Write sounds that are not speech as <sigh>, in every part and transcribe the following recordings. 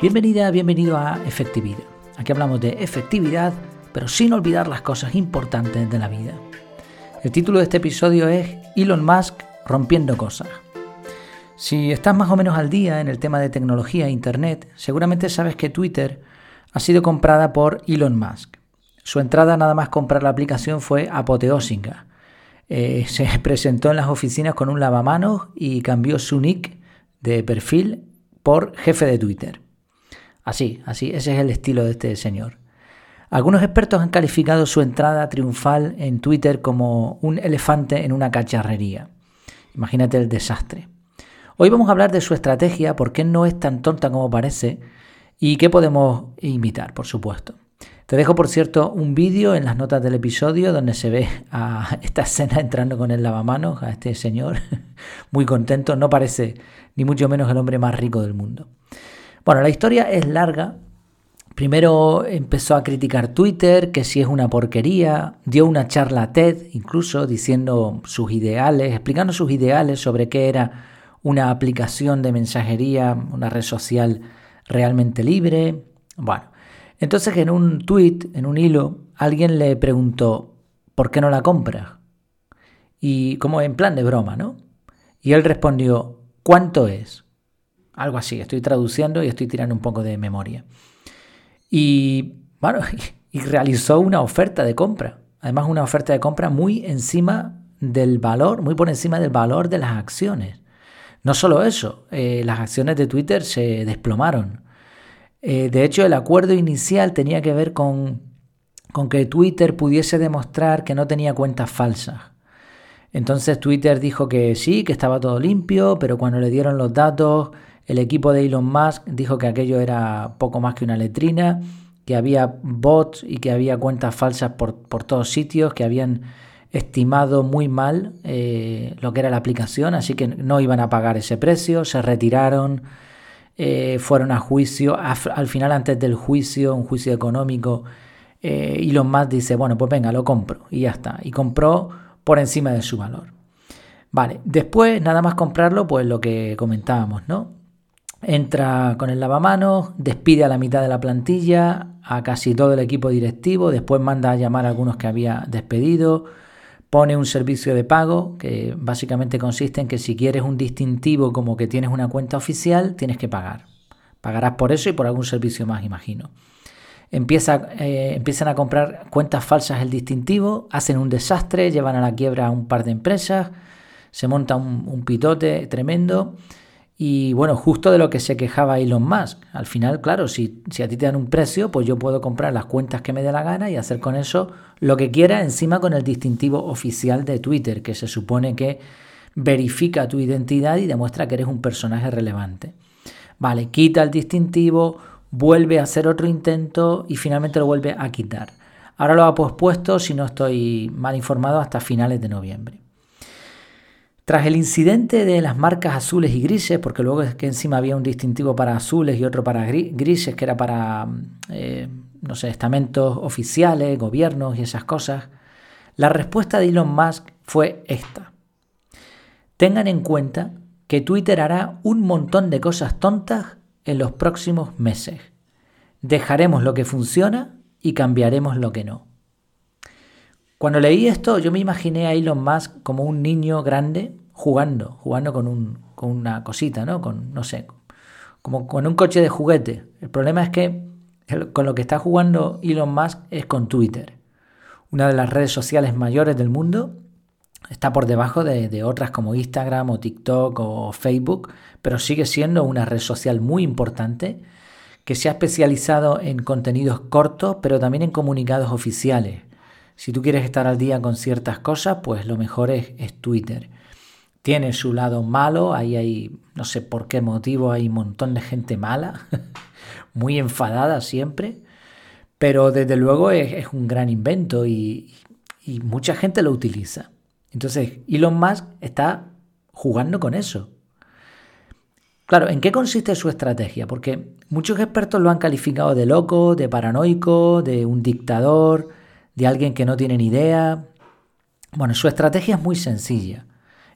Bienvenida, bienvenido a Efectividad. Aquí hablamos de efectividad, pero sin olvidar las cosas importantes de la vida. El título de este episodio es Elon Musk rompiendo cosas. Si estás más o menos al día en el tema de tecnología e Internet, seguramente sabes que Twitter ha sido comprada por Elon Musk. Su entrada nada más comprar la aplicación fue apoteósica. Eh, se <laughs> presentó en las oficinas con un lavamanos y cambió su nick de perfil por jefe de Twitter. Así, así, ese es el estilo de este señor. Algunos expertos han calificado su entrada triunfal en Twitter como un elefante en una cacharrería. Imagínate el desastre. Hoy vamos a hablar de su estrategia, por qué no es tan tonta como parece y qué podemos imitar, por supuesto. Te dejo, por cierto, un vídeo en las notas del episodio donde se ve a esta escena entrando con el lavamanos, a este señor, <laughs> muy contento. No parece ni mucho menos el hombre más rico del mundo. Bueno, la historia es larga. Primero empezó a criticar Twitter, que si es una porquería, dio una charla TED incluso diciendo sus ideales, explicando sus ideales sobre qué era una aplicación de mensajería, una red social realmente libre. Bueno, entonces en un tweet, en un hilo, alguien le preguntó, ¿por qué no la compras? Y como en plan de broma, ¿no? Y él respondió, ¿cuánto es? Algo así, estoy traduciendo y estoy tirando un poco de memoria. Y bueno, <laughs> y realizó una oferta de compra. Además, una oferta de compra muy encima del valor, muy por encima del valor de las acciones. No solo eso, eh, las acciones de Twitter se desplomaron. Eh, de hecho, el acuerdo inicial tenía que ver con, con que Twitter pudiese demostrar que no tenía cuentas falsas. Entonces Twitter dijo que sí, que estaba todo limpio, pero cuando le dieron los datos el equipo de Elon Musk dijo que aquello era poco más que una letrina, que había bots y que había cuentas falsas por, todos sitios, que habían estimado muy mal eh, lo que era la aplicación, así que no iban a pagar ese precio, se retiraron, eh, fueron a juicio, al final antes del juicio, un juicio económico, eh, Elon Musk dice, bueno, pues venga, lo compro y ya está, y compró por encima de su valor. Vale, después nada más comprarlo, pues lo que comentábamos, ¿no? Entra con el lavamanos, despide a la mitad de la plantilla, a casi todo el equipo directivo, después manda a llamar a algunos que había despedido, pone un servicio de pago que básicamente consiste en que si quieres un distintivo como que tienes una cuenta oficial, tienes que pagar. Pagarás por eso y por algún servicio más, imagino. Empieza, eh, empiezan a comprar cuentas falsas el distintivo, hacen un desastre, llevan a la quiebra a un par de empresas, se monta un pitote tremendo y bueno, justo de lo que se quejaba Elon Musk. Al final, claro, si, a ti te dan un precio, pues yo puedo comprar las cuentas que me dé la gana y hacer con eso lo que quiera encima con el distintivo oficial de Twitter, que se supone que verifica tu identidad y demuestra que eres un personaje relevante. Vale, quita el distintivo, vuelve a hacer otro intento y finalmente lo vuelve a quitar. Ahora lo ha pospuesto, si no estoy mal informado, hasta finales de noviembre. Tras el incidente de las marcas azules y grises, porque luego es que encima había un distintivo para azules y otro para grises, que era para, eh, no sé, estamentos oficiales, gobiernos y esas cosas, la respuesta de Elon Musk fue esta. Tengan en cuenta que Twitter hará un montón de cosas tontas en los próximos meses. Dejaremos lo que funciona y cambiaremos lo que no. Cuando leí esto, yo me imaginé a Elon Musk como un niño grande jugando, jugando con, un, con una cosita, ¿no? Con, no sé, como con un coche de juguete. El problema es que con lo que está jugando Elon Musk es con Twitter, una de las redes sociales mayores del mundo. Está por debajo de, de otras como Instagram o TikTok o Facebook, pero sigue siendo una red social muy importante que se ha especializado en contenidos cortos, pero también en comunicados oficiales. Si tú quieres estar al día con ciertas cosas, pues lo mejor es, Twitter. Tiene su lado malo, ahí hay, no sé por qué motivo, hay un montón de gente mala, <laughs> muy enfadada siempre, pero desde luego es, un gran invento y, y mucha gente lo utiliza. Entonces, Elon Musk está jugando con eso. Claro, ¿en qué consiste su estrategia? Porque muchos expertos lo han calificado de loco, de paranoico, de un dictador, de alguien que no tiene ni idea. Bueno, su estrategia es muy sencilla.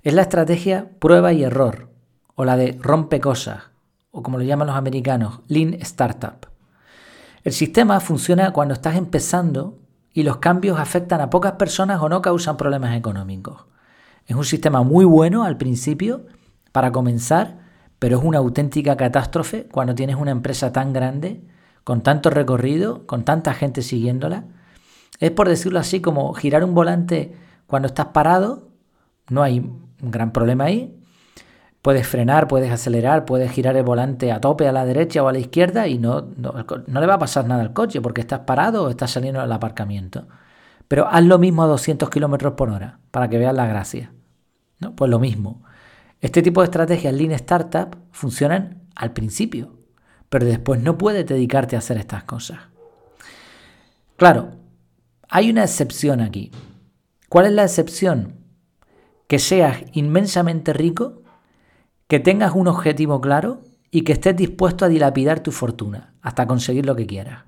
Es la estrategia prueba y error, o la de rompe cosas, o como lo llaman los americanos, Lean Startup. El sistema funciona cuando estás empezando y los cambios afectan a pocas personas o no causan problemas económicos. Es un sistema muy bueno al principio para comenzar, pero es una auténtica catástrofe cuando tienes una empresa tan grande, con tanto recorrido, con tanta gente siguiéndola. Es por decirlo así como girar un volante cuando estás parado, no hay un gran problema ahí, Puedes frenar, puedes acelerar, puedes girar el volante a tope a la derecha o a la izquierda y no, no, le va a pasar nada al coche porque estás parado o estás saliendo del aparcamiento. Pero haz lo mismo a 200 km por hora para que veas la gracia. ¿no? Pues lo mismo. Este tipo de estrategias Lean Startup funcionan al principio, pero después no puedes dedicarte a hacer estas cosas. Claro, hay una excepción aquí. ¿Cuál es la excepción? Que seas inmensamente rico que tengas un objetivo claro y que estés dispuesto a dilapidar tu fortuna hasta conseguir lo que quieras.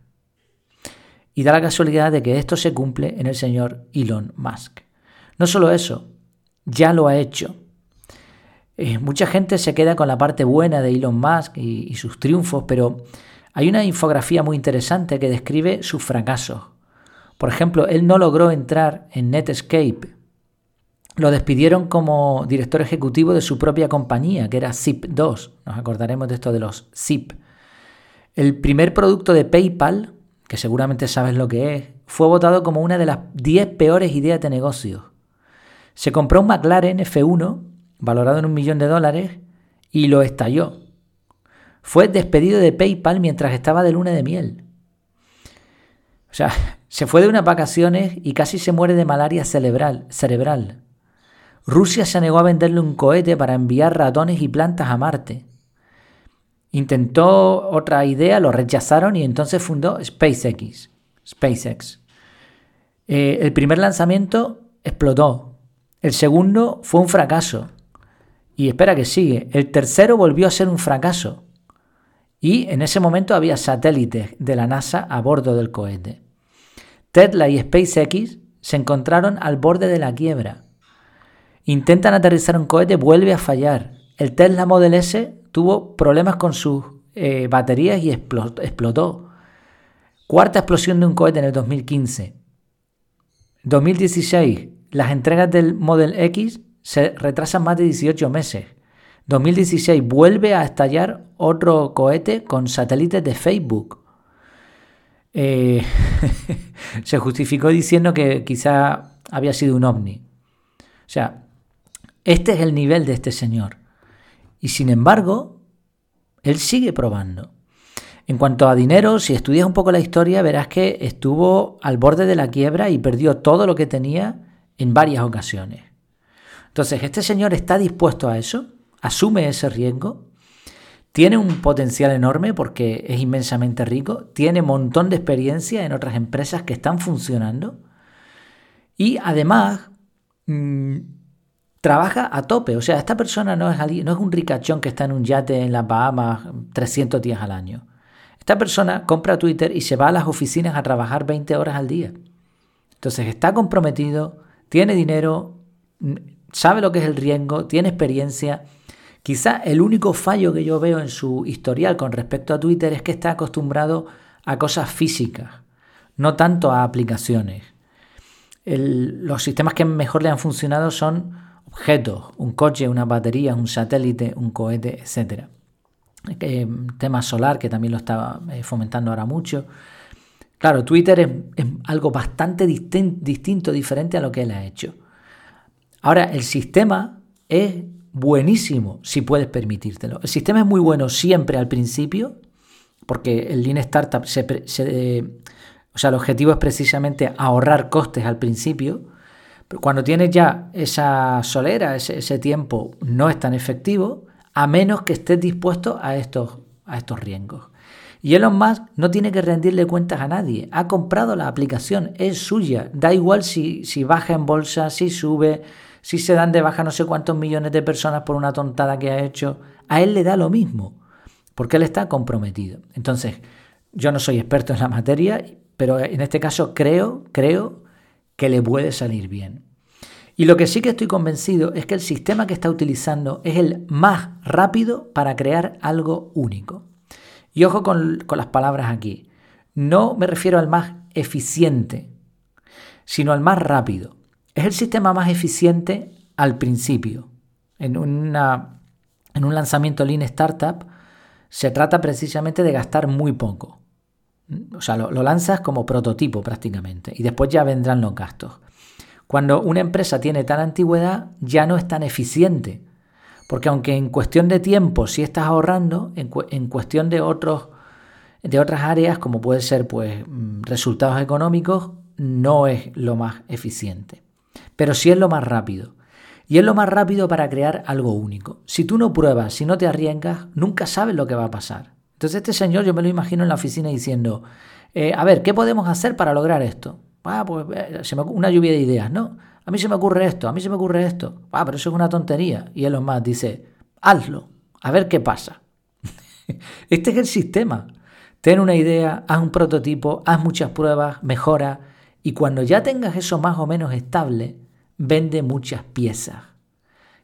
Y da la casualidad de que esto se cumple en el señor Elon Musk. No solo eso, ya lo ha hecho. Eh, mucha gente se queda con la parte buena de Elon Musk y, y sus triunfos, pero hay una infografía muy interesante que describe sus fracasos. Por ejemplo, él no logró entrar en Netscape, lo despidieron como director ejecutivo de su propia compañía, que era Zip2. Nos acordaremos de esto de los Zip. El primer producto de PayPal, que seguramente sabes lo que es, fue votado como una de las 10 peores ideas de negocio. Se compró un McLaren F1, valorado en un millón de dólares, y lo estalló. Fue despedido de PayPal mientras estaba de luna de miel. O sea, <laughs> se fue de unas vacaciones y casi se muere de malaria cerebral. cerebral. Rusia se negó a venderle un cohete para enviar ratones y plantas a Marte. Intentó otra idea, lo rechazaron y entonces fundó SpaceX. SpaceX. Eh, el primer lanzamiento explotó. El segundo fue un fracaso. Y espera que sigue. El tercero volvió a ser un fracaso. Y en ese momento había satélites de la NASA a bordo del cohete. Tesla y SpaceX se encontraron al borde de la quiebra. Intentan aterrizar un cohete, vuelve a fallar. El Tesla Model S tuvo problemas con sus eh, baterías y explotó. Cuarta explosión de un cohete en el 2015. 2016, las entregas del Model X se retrasan más de 18 meses. 2016 vuelve a estallar otro cohete con satélites de Facebook. Eh, <laughs> se justificó diciendo que quizá había sido un ovni. O sea, este es el nivel de este señor. Y sin embargo, él sigue probando. En cuanto a dinero, si estudias un poco la historia, verás que estuvo al borde de la quiebra y perdió todo lo que tenía en varias ocasiones. Entonces, este señor está dispuesto a eso, asume ese riesgo, tiene un potencial enorme porque es inmensamente rico, tiene un montón de experiencia en otras empresas que están funcionando y además mm, trabaja a tope. O sea, esta persona no es, no es un ricachón que está en un yate en las Bahamas 300 días al año. Esta persona compra Twitter y se va a las oficinas a trabajar 20 horas al día. Entonces está comprometido, tiene dinero, sabe lo que es el riesgo, tiene experiencia. Quizá el único fallo que yo veo en su historial con respecto a Twitter es que está acostumbrado a cosas físicas, no tanto a aplicaciones. los sistemas que mejor le han funcionado son objetos, un coche, una batería, un satélite, un cohete, etc. Eh, tema solar, que también lo estaba eh, fomentando ahora mucho. Claro, Twitter es, algo bastante distinto, diferente a lo que él ha hecho. Ahora, el sistema es buenísimo si puedes permitírtelo. El sistema es muy bueno siempre al principio, porque el Lean Startup, se, o sea, el objetivo es precisamente ahorrar costes al principio pero cuando tienes ya esa solera, ese, tiempo, no es tan efectivo, a menos que estés dispuesto a estos, a estos riesgos. Y Elon Musk no tiene que rendirle cuentas a nadie. Ha comprado la aplicación, es suya. Da igual si, si baja en bolsa, si sube, si se dan de baja no sé cuántos millones de personas por una tontada que ha hecho. A él le da lo mismo, porque él está comprometido. Entonces, yo no soy experto en la materia, pero en este caso creo, creo que le puede salir bien. Y lo que sí que estoy convencido es que el sistema que está utilizando es el más rápido para crear algo único. Y ojo con, las palabras aquí. No me refiero al más eficiente, sino al más rápido. Es el sistema más eficiente al principio. En, en un lanzamiento Lean Startup se trata precisamente de gastar muy poco. O sea, lo, lanzas como prototipo prácticamente y después ya vendrán los gastos. Cuando una empresa tiene tal antigüedad ya no es tan eficiente, porque aunque en cuestión de tiempo sí estás ahorrando, en, en cuestión de, otros, de otras áreas como puede ser pues, mm, resultados económicos, no es lo más eficiente, pero sí es lo más rápido. Y es lo más rápido para crear algo único. Si tú no pruebas, si no te arriesgas, nunca sabes lo que va a pasar. Entonces este señor yo me lo imagino en la oficina diciendo, eh, a ver, ¿qué podemos hacer para lograr esto? Ah, pues eh, me, una lluvia de ideas, ¿no? A mí se me ocurre esto, a mí se me ocurre esto. Ah, pero eso es una tontería. Y Elon Musk dice, hazlo, a ver qué pasa. <laughs> este es el sistema. Ten una idea, haz un prototipo, haz muchas pruebas, mejora y cuando ya tengas eso más o menos estable, vende muchas piezas.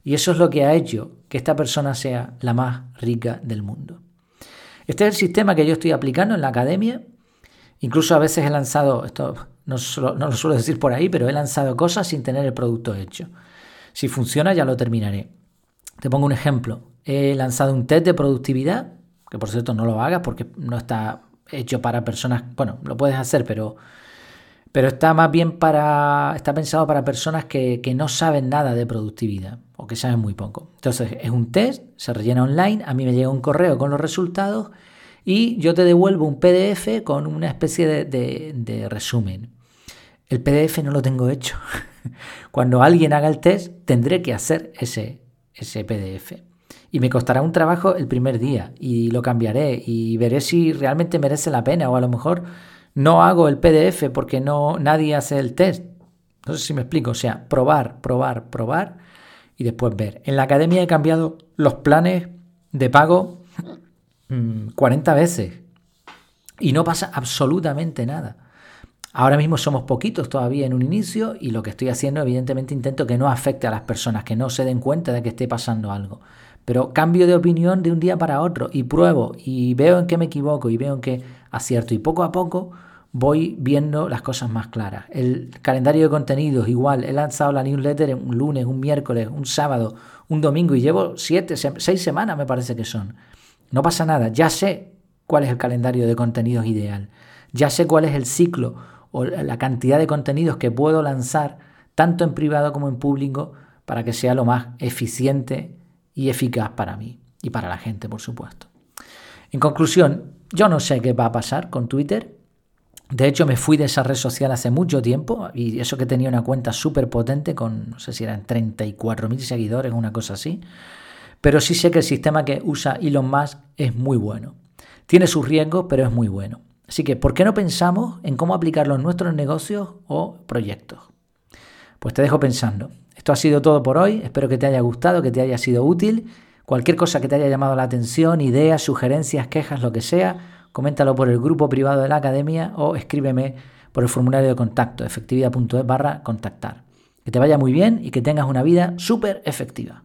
Y eso es lo que ha hecho que esta persona sea la más rica del mundo. Este es el sistema que yo estoy aplicando en la academia. Incluso a veces he lanzado, esto no, no lo suelo decir por ahí, pero he lanzado cosas sin tener el producto hecho. Si funciona ya lo terminaré. Te pongo un ejemplo. He lanzado un test de productividad, que por cierto no lo hagas porque no está hecho para personas, bueno, lo puedes hacer, pero pero está más bien para, está pensado para personas que, no saben nada de productividad que saben muy poco. Entonces es un test, se rellena online, a mí me llega un correo con los resultados y yo te devuelvo un PDF con una especie de, de resumen. El PDF no lo tengo hecho. <laughs> Cuando alguien haga el test, tendré que hacer ese, ese PDF. Y me costará un trabajo el primer día y lo cambiaré y veré si realmente merece la pena o a lo mejor no hago el PDF porque no, nadie hace el test. No sé si me explico. O sea, probar, probar, probar y después ver. En la academia he cambiado los planes de pago 40 mm, veces y no pasa absolutamente nada. Ahora mismo somos poquitos todavía en un inicio y lo que estoy haciendo evidentemente intento que no afecte a las personas, que no se den cuenta de que esté pasando algo. Pero cambio de opinión de un día para otro y pruebo y veo en qué me equivoco y veo en qué acierto y poco a poco voy viendo las cosas más claras. El calendario de contenidos, igual, he lanzado la newsletter un lunes, un miércoles, un sábado, un domingo y llevo siete, seis semanas me parece que son. No pasa nada, ya sé cuál es el calendario de contenidos ideal, ya sé cuál es el ciclo o la cantidad de contenidos que puedo lanzar tanto en privado como en público para que sea lo más eficiente y eficaz para mí y para la gente, por supuesto. En conclusión, yo no sé qué va a pasar con Twitter. De hecho, me fui de esa red social hace mucho tiempo y eso que tenía una cuenta súper potente con, no sé si eran 34.000 seguidores, una cosa así. Pero sí sé que el sistema que usa Elon Musk es muy bueno. Tiene sus riesgos, pero es muy bueno. Así que, ¿por qué no pensamos en cómo aplicarlo en nuestros negocios o proyectos? Pues te dejo pensando. Esto ha sido todo por hoy. Espero que te haya gustado, que te haya sido útil. Cualquier cosa que te haya llamado la atención, ideas, sugerencias, quejas, lo que sea, coméntalo por el grupo privado de la academia o escríbeme por el formulario de contacto efectividad.es barra contactar. Que te vaya muy bien y que tengas una vida súper efectiva.